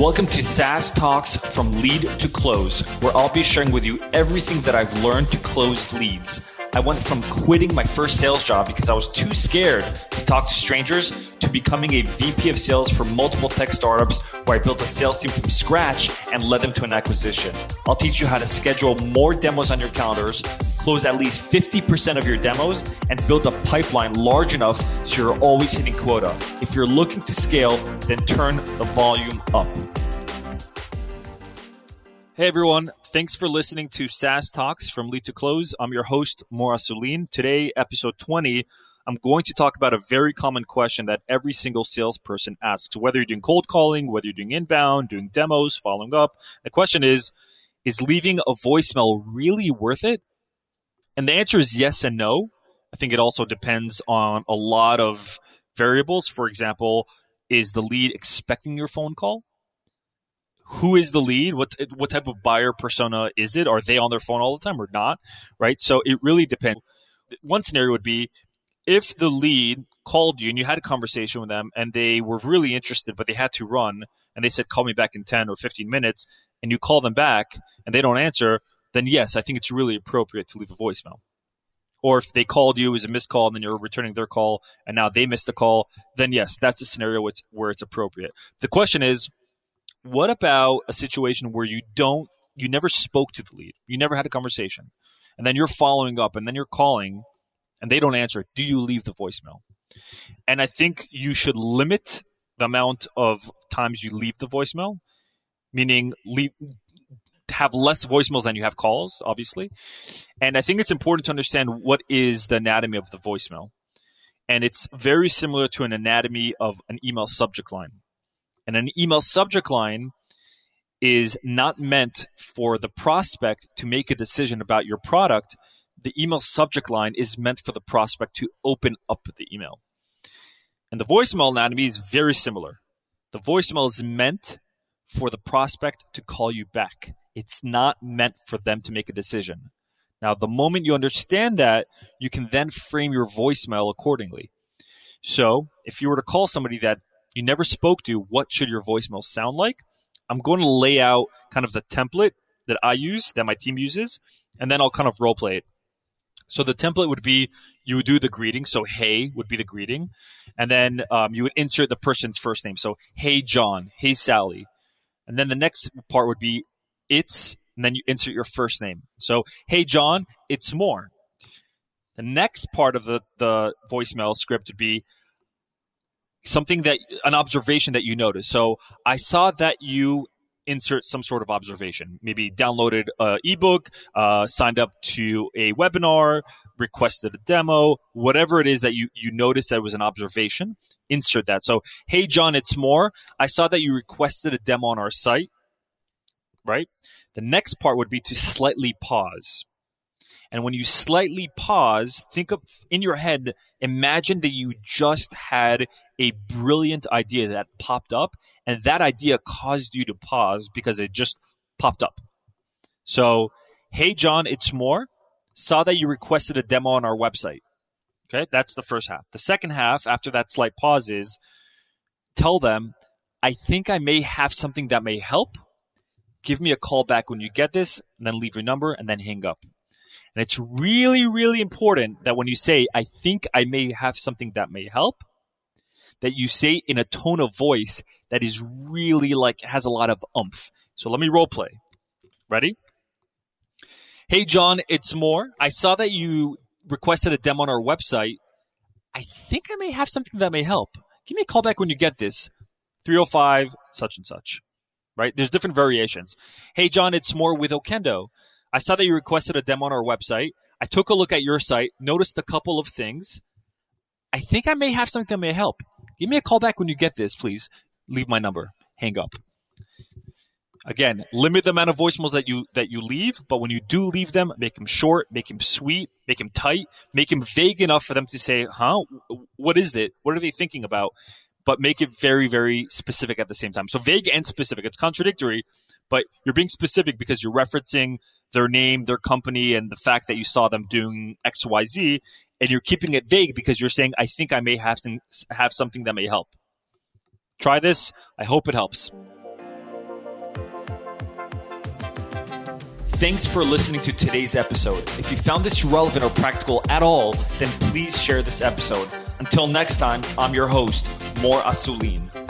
Welcome to SaaS Talks from Lead to Close, where I'll be sharing with you everything that I've learned to close leads. I went from quitting my first sales job because I was too scared to talk to strangers to becoming a VP of sales for multiple tech startups where I built a sales team from scratch and led them to an acquisition. I'll teach you how to schedule more demos on your calendars, close at least 50% of your demos, and build a pipeline large enough so you're always hitting quota. If you're looking to scale, then turn the volume up. Hey everyone, thanks for listening to SaaS Talks from Lead to Close. I'm your host, Mor Asulin. Today, episode 20, I'm going to talk about a very common question that every single salesperson asks, whether you're doing cold calling, whether you're doing inbound, doing demos, following up. The question is, is leaving a voicemail really worth it? And the answer is yes and no. I think it also depends on a lot of variables. For example, is the lead expecting your phone call? Who is the lead? What what type of buyer persona is it? Are they on their phone all the time or not? Right. So it really depends. One scenario would be if the lead called you and you had a conversation with them and they were really interested, but they had to run and they said, call me back in 10 or 15 minutes, and you call them back and they don't answer, then yes, I think it's really appropriate to leave a voicemail. Or if they called you as a missed call and then you're returning their call and now they missed the call, then yes, that's a scenario where it's, where it's appropriate. The question is, what about a situation where you don't, you never spoke to the lead, you never had a conversation, and then you're following up and then you're calling and they don't answer? Do you leave the voicemail? And I think you should limit the amount of times you leave the voicemail, meaning leave, have less voicemails than you have calls, obviously. And I think it's important to understand what is the anatomy of the voicemail. And it's very similar to an anatomy of an email subject line. And an email subject line is not meant for the prospect to make a decision about your product. The email subject line is meant for the prospect to open up the email. And the voicemail anatomy is very similar. The voicemail is meant for the prospect to call you back. It's not meant for them to make a decision. Now, the moment you understand that, you can then frame your voicemail accordingly. So, if you were to call somebody that you never spoke to, what should your voicemail sound like? I'm going to lay out kind of the template that I use, that my team uses, and then I'll kind of role play it. So the template would be you would do the greeting. So hey would be the greeting, and then um, you would insert the person's first name. So hey John, hey Sally, and then the next part would be it's, and then you insert your first name. So, hey, John, it's Mor. The next part of the, the voicemail script would be something that, an observation that you notice. So, I saw that you insert some sort of observation. Maybe downloaded an ebook, uh, signed up to a webinar, requested a demo, whatever it is that you, you notice that was an observation, insert that. So, hey, John, it's Mor. I saw that you requested a demo on our site right? The next part would be to slightly pause. And when you slightly pause, think of in your head, imagine that you just had a brilliant idea that popped up, and that idea caused you to pause because it just popped up. So, hey, John, it's Mor. Saw that you requested a demo on our website. Okay, that's the first half. The second half, after that slight pause, is tell them, I think I may have something that may help give me a call back when you get this, and then leave your number and then hang up. And it's really, really important that when you say, I think I may have something that may help, that you say in a tone of voice that is really like, has a lot of umph. So let me role play. Ready? Hey, John, it's Mor. I saw that you requested a demo on our website. I think I may have something that may help. Give me a call back when you get this. 305, such and such right? There's different variations. Hey, John, it's Mor with Okendo. I saw that you requested a demo on our website. I took a look at your site, noticed a couple of things. I think I may have something that may help. Give me a call back when you get this, please. Leave my number. Hang up. Again, limit the amount of voicemails that you that you leave, but when you do leave them, make them short, make them sweet, make them tight, make them vague enough for them to say, "Huh? What is it? What are they thinking about?" but make it very, very specific at the same time. So vague and specific. It's contradictory, but you're being specific because you're referencing their name, their company, and the fact that you saw them doing X, Y, Z, and you're keeping it vague because you're saying, "I think I may have some, have something that may help." Try this. I hope it helps. Thanks for listening to today's episode. If you found this relevant or practical at all, then please share this episode. Until next time, I'm your host, Mor Asulin.